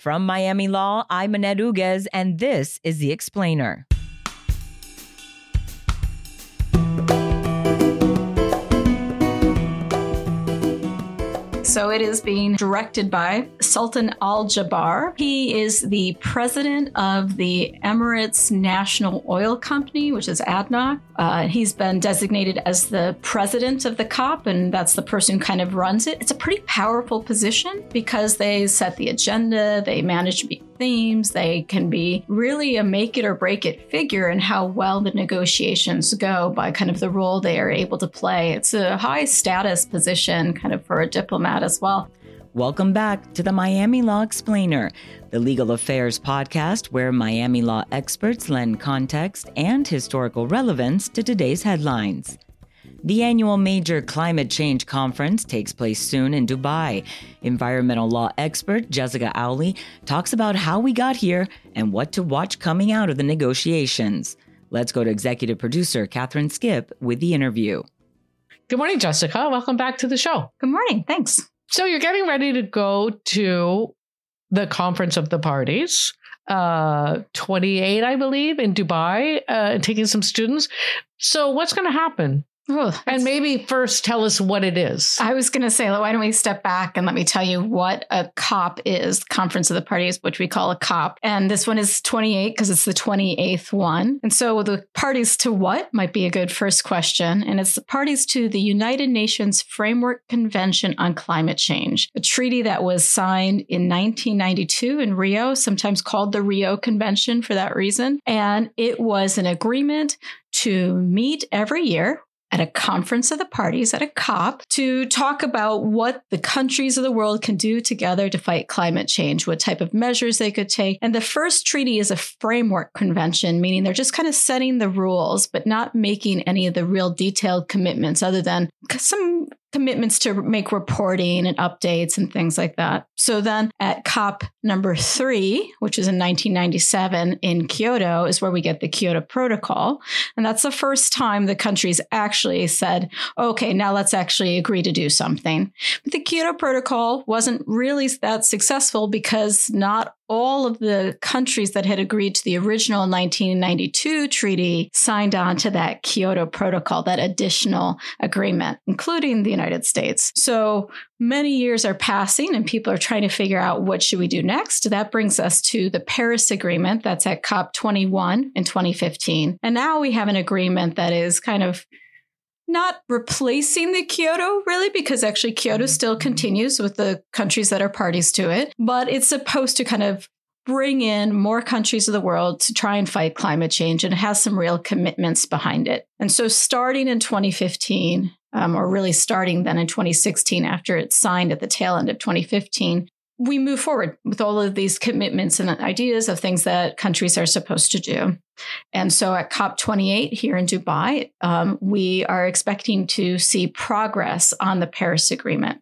From Miami Law, I'm Annette Uguez, and this is The Explainer. So it is being directed by Sultan Al Jaber. He is the president of the Emirates National Oil Company, which is ADNOC. Uh, he's been designated as the president of the COP, and that's the person who kind of runs it. It's a pretty powerful position because they set the agenda, they manage themes, they can be really a make it or break it figure in how well the negotiations go by kind of the role they are able to play. It's a high status position, kind of for a diplomat as well. Welcome back to the Miami Law Explainer, the legal affairs podcast where Miami law experts lend context and historical relevance to today's headlines. The annual major climate change conference takes place soon in Dubai. Environmental law expert Jessica Owley talks about how we got here and what to watch coming out of the negotiations. Let's go to executive producer Catharine Skipp with the interview. Good morning, Jessica. Welcome back to the show. Good morning. Thanks. So you're getting ready to go to the conference of the parties, uh, 28, I believe, in Dubai, uh, taking some students. So what's going to happen? Oh, and maybe first tell us what it is. I was going to say, why don't we step back and let me tell you what a COP is, Conference of the Parties, which we call a COP. And this one is 28 because it's the 28th one. And so the parties to what might be a good first question. And it's the parties to the United Nations Framework Convention on Climate Change, a treaty that was signed in 1992 in Rio, sometimes called the Rio Convention for that reason. And it was an agreement to meet every year at a conference of the parties at a COP to talk about what the countries of the world can do together to fight climate change, what type of measures they could take. And the first treaty is a framework convention, meaning they're just kind of setting the rules, but not making any of the real detailed commitments other than some commitments to make reporting and updates and things like that. So then at COP number three, which is in 1997 in Kyoto, is where we get the Kyoto Protocol. And that's the first time the countries actually said, okay, now let's actually agree to do something. But the Kyoto Protocol wasn't really that successful because not all of the countries that had agreed to the original 1992 treaty signed on to that Kyoto Protocol, that additional agreement, including the United States. So many years are passing and people are trying to figure out what should we do next. That brings us to the Paris Agreement that's at COP21 in 2015. And now we have an agreement that is kind of not replacing the Kyoto really, because actually Kyoto mm-hmm. still continues with the countries that are parties to it, but it's supposed to kind of bring in more countries of the world to try and fight climate change and it has some real commitments behind it. And so starting in 2015, um, or really starting then in 2016 after it's signed at the tail end of 2015, we move forward with all of these commitments and ideas of things that countries are supposed to do. And so at COP28 here in Dubai, um, we are expecting to see progress on the Paris Agreement.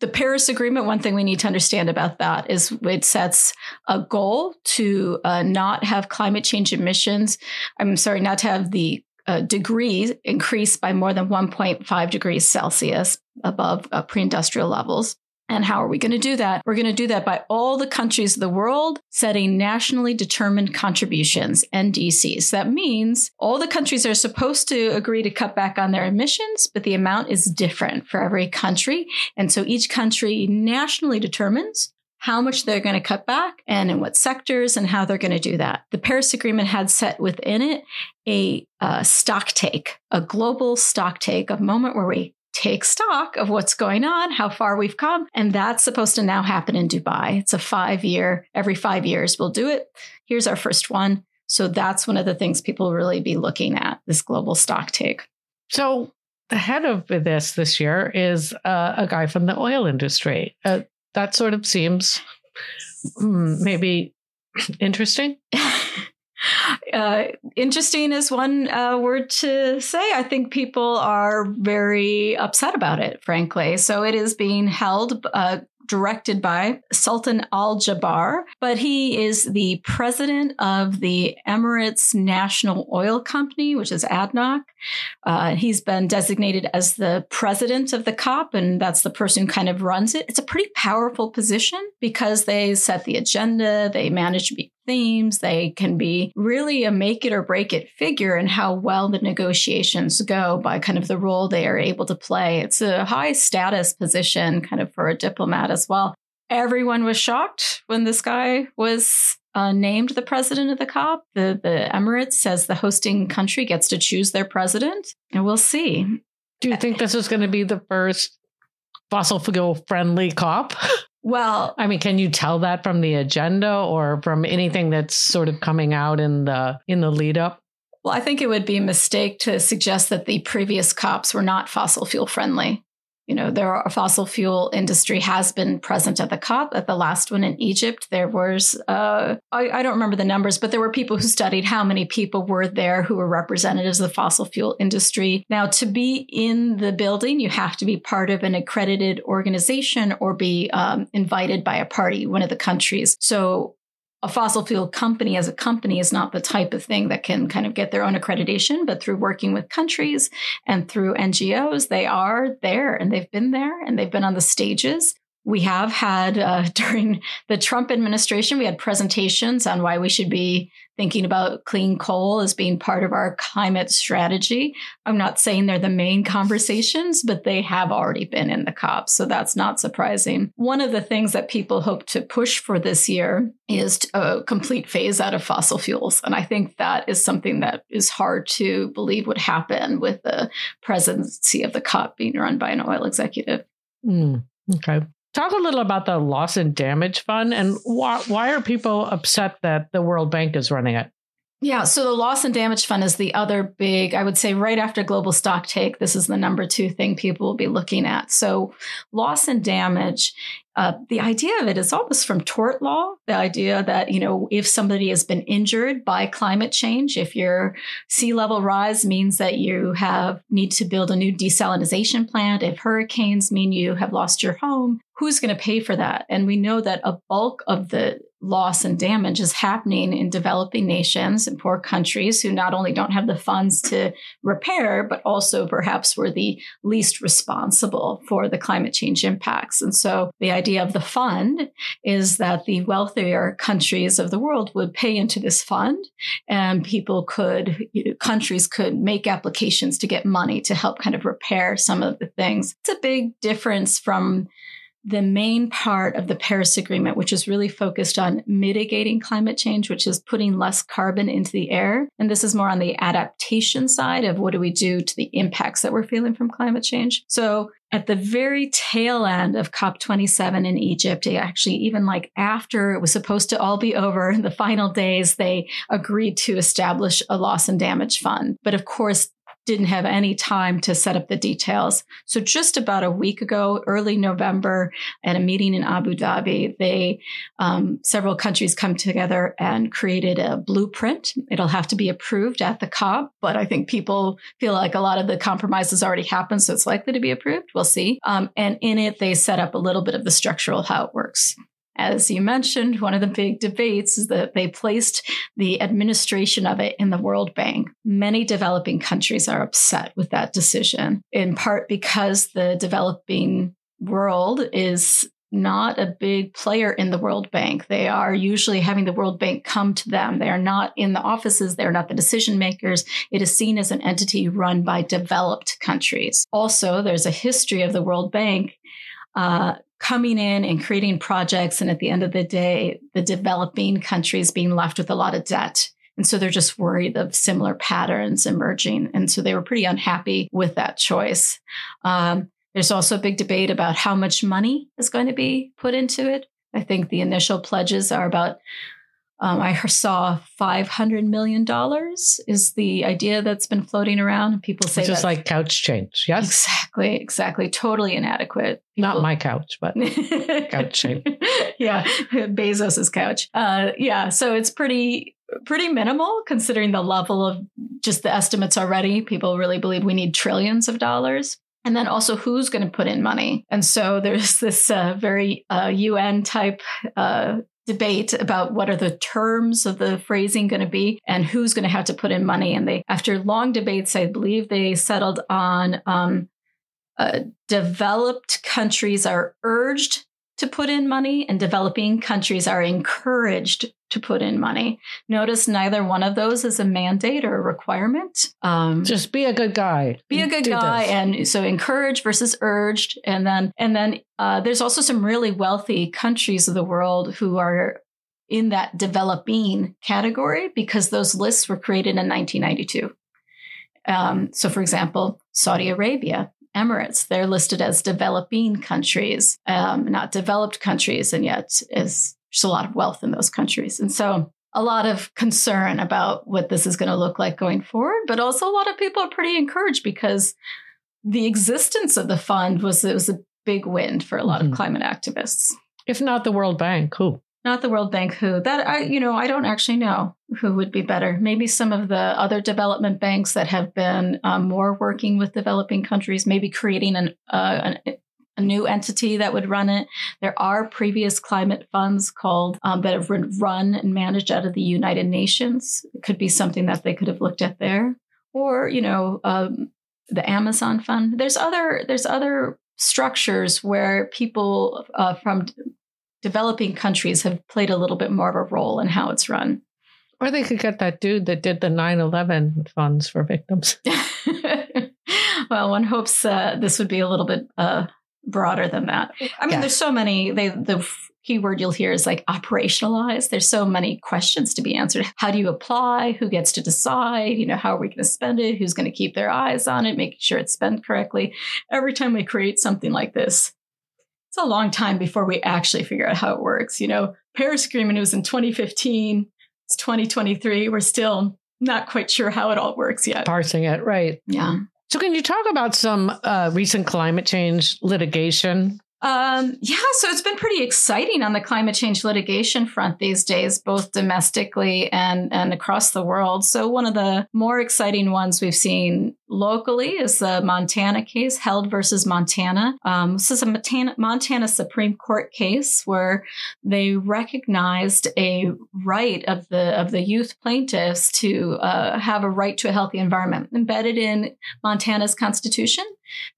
The Paris Agreement, one thing we need to understand about that is it sets a goal to uh, not have climate change emissions. I'm sorry, not to have the uh, degrees increase by more than 1.5 degrees Celsius above uh, pre industrial levels. And how are we going to do that? We're going to do that by all the countries of the world setting nationally determined contributions, NDCs. That means all the countries are supposed to agree to cut back on their emissions, but the amount is different for every country. And so each country nationally determines how much they're going to cut back and in what sectors and how they're going to do that. The Paris Agreement had set within it a uh, stock take, a global stock take, a moment where we take stock of what's going on, how far we've come. And that's supposed to now happen in Dubai. It's a five year, every five years we'll do it. Here's our first one. So that's one of the things people really be looking at this global stock take. So the head of this this year is uh, a guy from the oil industry. Uh, that sort of seems hmm, maybe interesting. Uh, interesting is one uh, word to say. I think people are very upset about it, frankly. So it is being held. Uh, directed by Sultan Al Jaber, but he is the president of the Emirates National Oil Company, which is ADNOC. Uh, he's been designated as the president of the COP, and that's the person who kind of runs it. It's a pretty powerful position because they set the agenda, they manage themes. They can be really a make it or break it figure in how well the negotiations go by kind of the role they are able to play. It's a high status position kind of for a diplomat as well. Everyone was shocked when this guy was uh, named the president of the COP. The, the Emirates, as the hosting country, gets to choose their president, and we'll see. Do you think this is going to be the first fossil fuel friendly COP? Well, I mean, can you tell that from the agenda or from anything that's sort of coming out in the in the lead up? Well, I think it would be a mistake to suggest that the previous COPs were not fossil fuel friendly you know, there are fossil fuel industry has been present at the COP. At the last one in Egypt, there was, uh, I, I, don't remember the numbers, but there were people who studied how many people were there who were representatives of the fossil fuel industry. Now, to be in the building, you have to be part of an accredited organization or be um, invited by a party, one of the countries. So a fossil fuel company as a company is not the type of thing that can kind of get their own accreditation, but through working with countries and through NGOs, they are there and they've been there and they've been on the stages. We have had uh, during the Trump administration, we had presentations on why we should be thinking about clean coal as being part of our climate strategy. I'm not saying they're the main conversations, but they have already been in the COP. So that's not surprising. One of the things that people hope to push for this year is a complete phase out of fossil fuels. And I think that is something that is hard to believe would happen with the presidency of the COP being run by an oil executive. Mm, okay. Talk a little about the loss and damage fund and why, why are people upset that the World Bank is running it? Yeah, so the loss and damage fund is the other big, I would say, right after global stock take. This is the number two thing people will be looking at. So, loss and damage uh, the idea of it is almost from tort law. The idea that, you know, if somebody has been injured by climate change, if your sea level rise means that you have need to build a new desalination plant, if hurricanes mean you have lost your home, who's going to pay for that? And we know that a bulk of the loss and damage is happening in developing nations and poor countries who not only don't have the funds to repair, but also perhaps were the least responsible for the climate change impacts. And so the idea of the fund is that the wealthier countries of the world would pay into this fund and people could, you know, countries could make applications to get money to help kind of repair some of the things. It's a big difference from the main part of the Paris Agreement, which is really focused on mitigating climate change, which is putting less carbon into the air. And this is more on the adaptation side of what do we do to the impacts that we're feeling from climate change. So at the very tail end of COP27 in Egypt, actually, even like after it was supposed to all be over, in the final days, they agreed to establish a loss and damage fund. But of course, didn't have any time to set up the details. So just about a week ago, early November, at a meeting in Abu Dhabi, they um, several countries come together and created a blueprint. It'll have to be approved at the COP, but I think people feel like a lot of the compromises already happened, so it's likely to be approved. We'll see. Um, and in it, they set up a little bit of the structural how it works. As you mentioned, one of the big debates is that they placed the administration of it in the World Bank. Many developing countries are upset with that decision, in part because the developing world is not a big player in the World Bank. They are usually having the World Bank come to them. They are not in the offices. They're not the decision makers. It is seen as an entity run by developed countries. Also, there's a history of the World Bank uh, coming in and creating projects. And at the end of the day, the developing countries being left with a lot of debt. And so they're just worried of similar patterns emerging. And so they were pretty unhappy with that choice. Um, there's also a big debate about how much money is going to be put into it. I think the initial pledges are about um, I saw five hundred million dollars is the idea that's been floating around. People say it's just like couch change. Yes, exactly, exactly, totally inadequate. People, Not my couch, but couch change. yeah, Bezos's couch. Uh, yeah, so it's pretty pretty minimal considering the level of just the estimates already. People really believe we need trillions of dollars. and then also who's going to put in money. And so there's this uh, very uh, UN type uh, debate about what are the terms of the phrasing going to be and who's going to have to put in money. And they, after long debates, I believe they settled on um, uh, developed countries are urged to put in money and developing countries are encouraged to put in money. Notice neither one of those is a mandate or a requirement. Um, Just be a good guy. Be a good guy, this. and so encourage versus urged, and then and then uh, there's also some really wealthy countries of the world who are in that developing category because those lists were created in 1992. Um, so, for example, Saudi Arabia Emirates. They're listed as developing countries, um, not developed countries, and yet is there's a lot of wealth in those countries. And so a lot of concern about what this is going to look like going forward, but also a lot of people are pretty encouraged because the existence of the fund was it was a big win for a lot mm-hmm. of climate activists. If not the World Bank, who? Not the World Bank, who? That I, you know, I don't actually know who would be better. Maybe some of the other development banks that have been um, more working with developing countries, maybe creating an, uh, an, a new entity that would run it. There are previous climate funds called um, that have run and managed out of the United Nations. It could be something that they could have looked at there, or you know, um, the Amazon Fund. There's other there's other structures where people uh, from developing countries have played a little bit more of a role in how it's run. Or they could get that dude that did the 9 11 funds for victims. well, one hopes uh, this would be a little bit uh, broader than that. I mean, yeah. there's so many, they, the keyword you'll hear is like operationalize. There's so many questions to be answered. How do you apply? Who gets to decide? You know, how are we going to spend it? Who's going to keep their eyes on it, making sure it's spent correctly? Every time we create something like this, it's a long time before we actually figure out how it works. You know, Paris Agreement was in 2015. It's 2023. We're still not quite sure how it all works yet. Parsing it, right. Yeah. So, can you talk about some uh, recent climate change litigation um, yeah, so it's been pretty exciting on the climate change litigation front these days, both domestically and, and across the world. So, one of the more exciting ones we've seen locally is the Montana case, Held versus Montana. Um, this is a Montana, Montana Supreme Court case where they recognized a right of the of the youth plaintiffs to uh, have a right to a healthy environment embedded in Montana's constitution.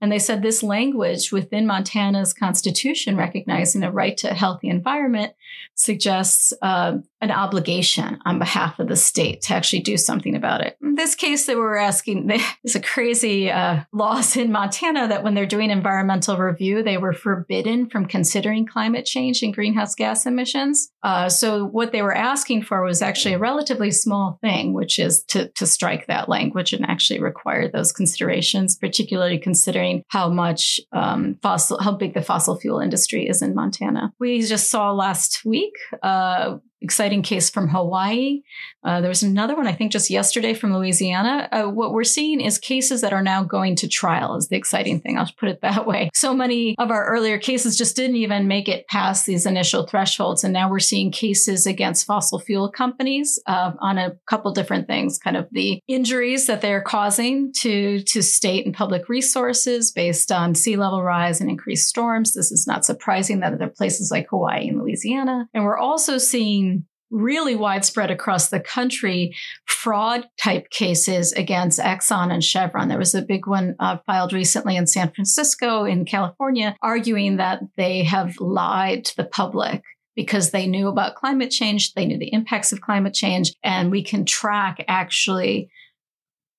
And they said this language within Montana's constitution, recognizing a right to a healthy environment, suggests uh, an obligation on behalf of the state to actually do something about it. In this case, they were asking, there's a crazy uh, laws in Montana that when they're doing environmental review, they were forbidden from considering climate change and greenhouse gas emissions. Uh, so what they were asking for was actually a relatively small thing, which is to, to strike that language and actually require those considerations, particularly considering how much um, fossil, how big the fossil fuel industry is in Montana. We just saw last week uh, exciting case from Hawaii. Uh, there was another one, I think, just yesterday from Louisiana. Uh, what we're seeing is cases that are now going to trial, is the exciting thing. I'll put it that way. So many of our earlier cases just didn't even make it past these initial thresholds. And now we're seeing cases against fossil fuel companies uh, on a couple different things, kind of the injuries that they're causing to, to state and public resources based on sea level rise and increased storms. This is not surprising that there are places like Hawaii and Louisiana. And we're also seeing really widespread across the country fraud type cases against Exxon and Chevron. There was a big one uh, filed recently in San Francisco, in California, arguing that they have lied to the public because they knew about climate change, they knew the impacts of climate change, and we can track actually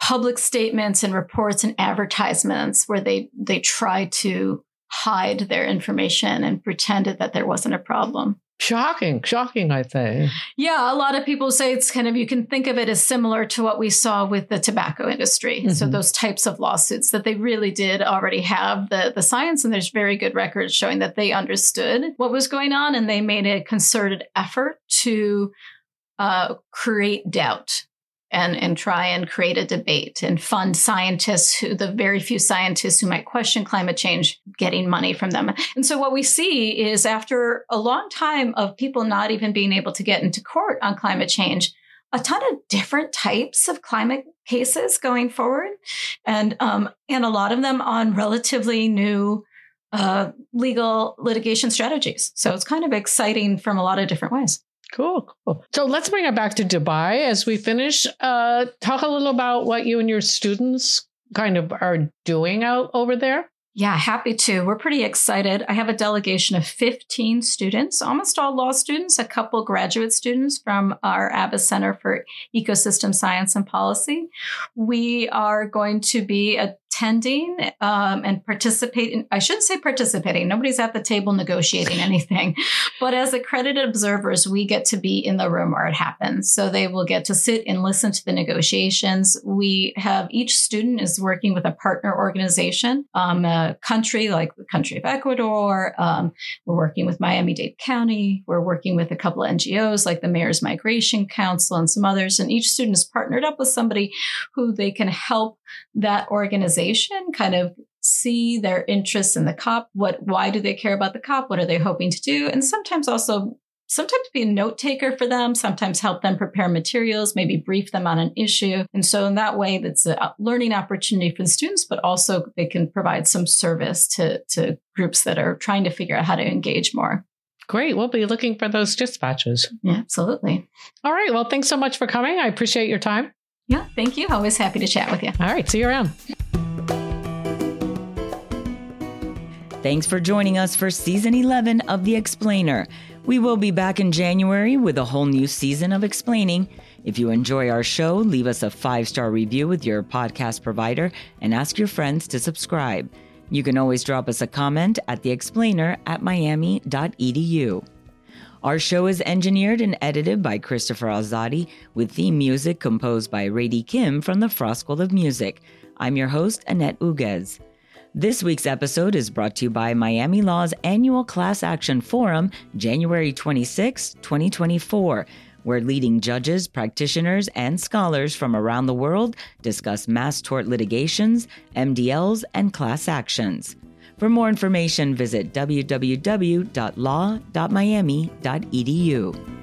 public statements and reports and advertisements where they they try to hide their information and pretended that there wasn't a problem. Shocking, shocking, I think. Yeah, a lot of people say it's kind of, you can think of it as similar to what we saw with the tobacco industry. Mm-hmm. So, those types of lawsuits that they really did already have the, the science, and there's very good records showing that they understood what was going on and they made a concerted effort to uh, create doubt and, and try and create a debate and fund scientists who the very few scientists who might question climate change getting money from them. And so what we see is after a long time of people not even being able to get into court on climate change, a ton of different types of climate cases going forward, and um, and a lot of them on relatively new uh, legal litigation strategies. So it's kind of exciting from a lot of different ways. Cool, cool. So let's bring it back to Dubai as we finish. Uh, talk a little about what you and your students kind of are doing out over there. Yeah, happy to. We're pretty excited. I have a delegation of 15 students, almost all law students, a couple graduate students from our Abess Center for Ecosystem Science and Policy. We are going to be a attending um, and participating. I shouldn't say participating. Nobody's at the table negotiating anything. but as accredited observers, we get to be in the room where it happens. So they will get to sit and listen to the negotiations. We have each student is working with a partner organization, um, a country like the country of Ecuador. Um, we're working with Miami Dade County. We're working with a couple of NGOs like the Mayor's Migration Council and some others. And each student is partnered up with somebody who they can help that organization kind of see their interests in the COP. What, why do they care about the COP? What are they hoping to do? And sometimes also sometimes be a note taker for them, sometimes help them prepare materials, maybe brief them on an issue. And so in that way, that's a learning opportunity for the students, but also they can provide some service to, to groups that are trying to figure out how to engage more. Great. We'll be looking for those dispatches. Yeah, absolutely. All right. Well, thanks so much for coming. I appreciate your time. Yeah, thank you. Always happy to chat with you. All right, see you around. Thanks for joining us for season 11 of The Explainer. We will be back in January with a whole new season of explaining. If you enjoy our show, leave us a five star review with your podcast provider and ask your friends to subscribe. You can always drop us a comment at theexplainer at miami.edu. Our show is engineered and edited by Christopher Alzadi, with theme music composed by Rady Kim from the Frost School of Music. I'm your host, Annette Uguez. This week's episode is brought to you by Miami Law's annual Class Action Forum, January 26, 2024, where leading judges, practitioners, and scholars from around the world discuss mass tort litigations, MDLs, and class actions. For more information, visit www.law.miami.edu.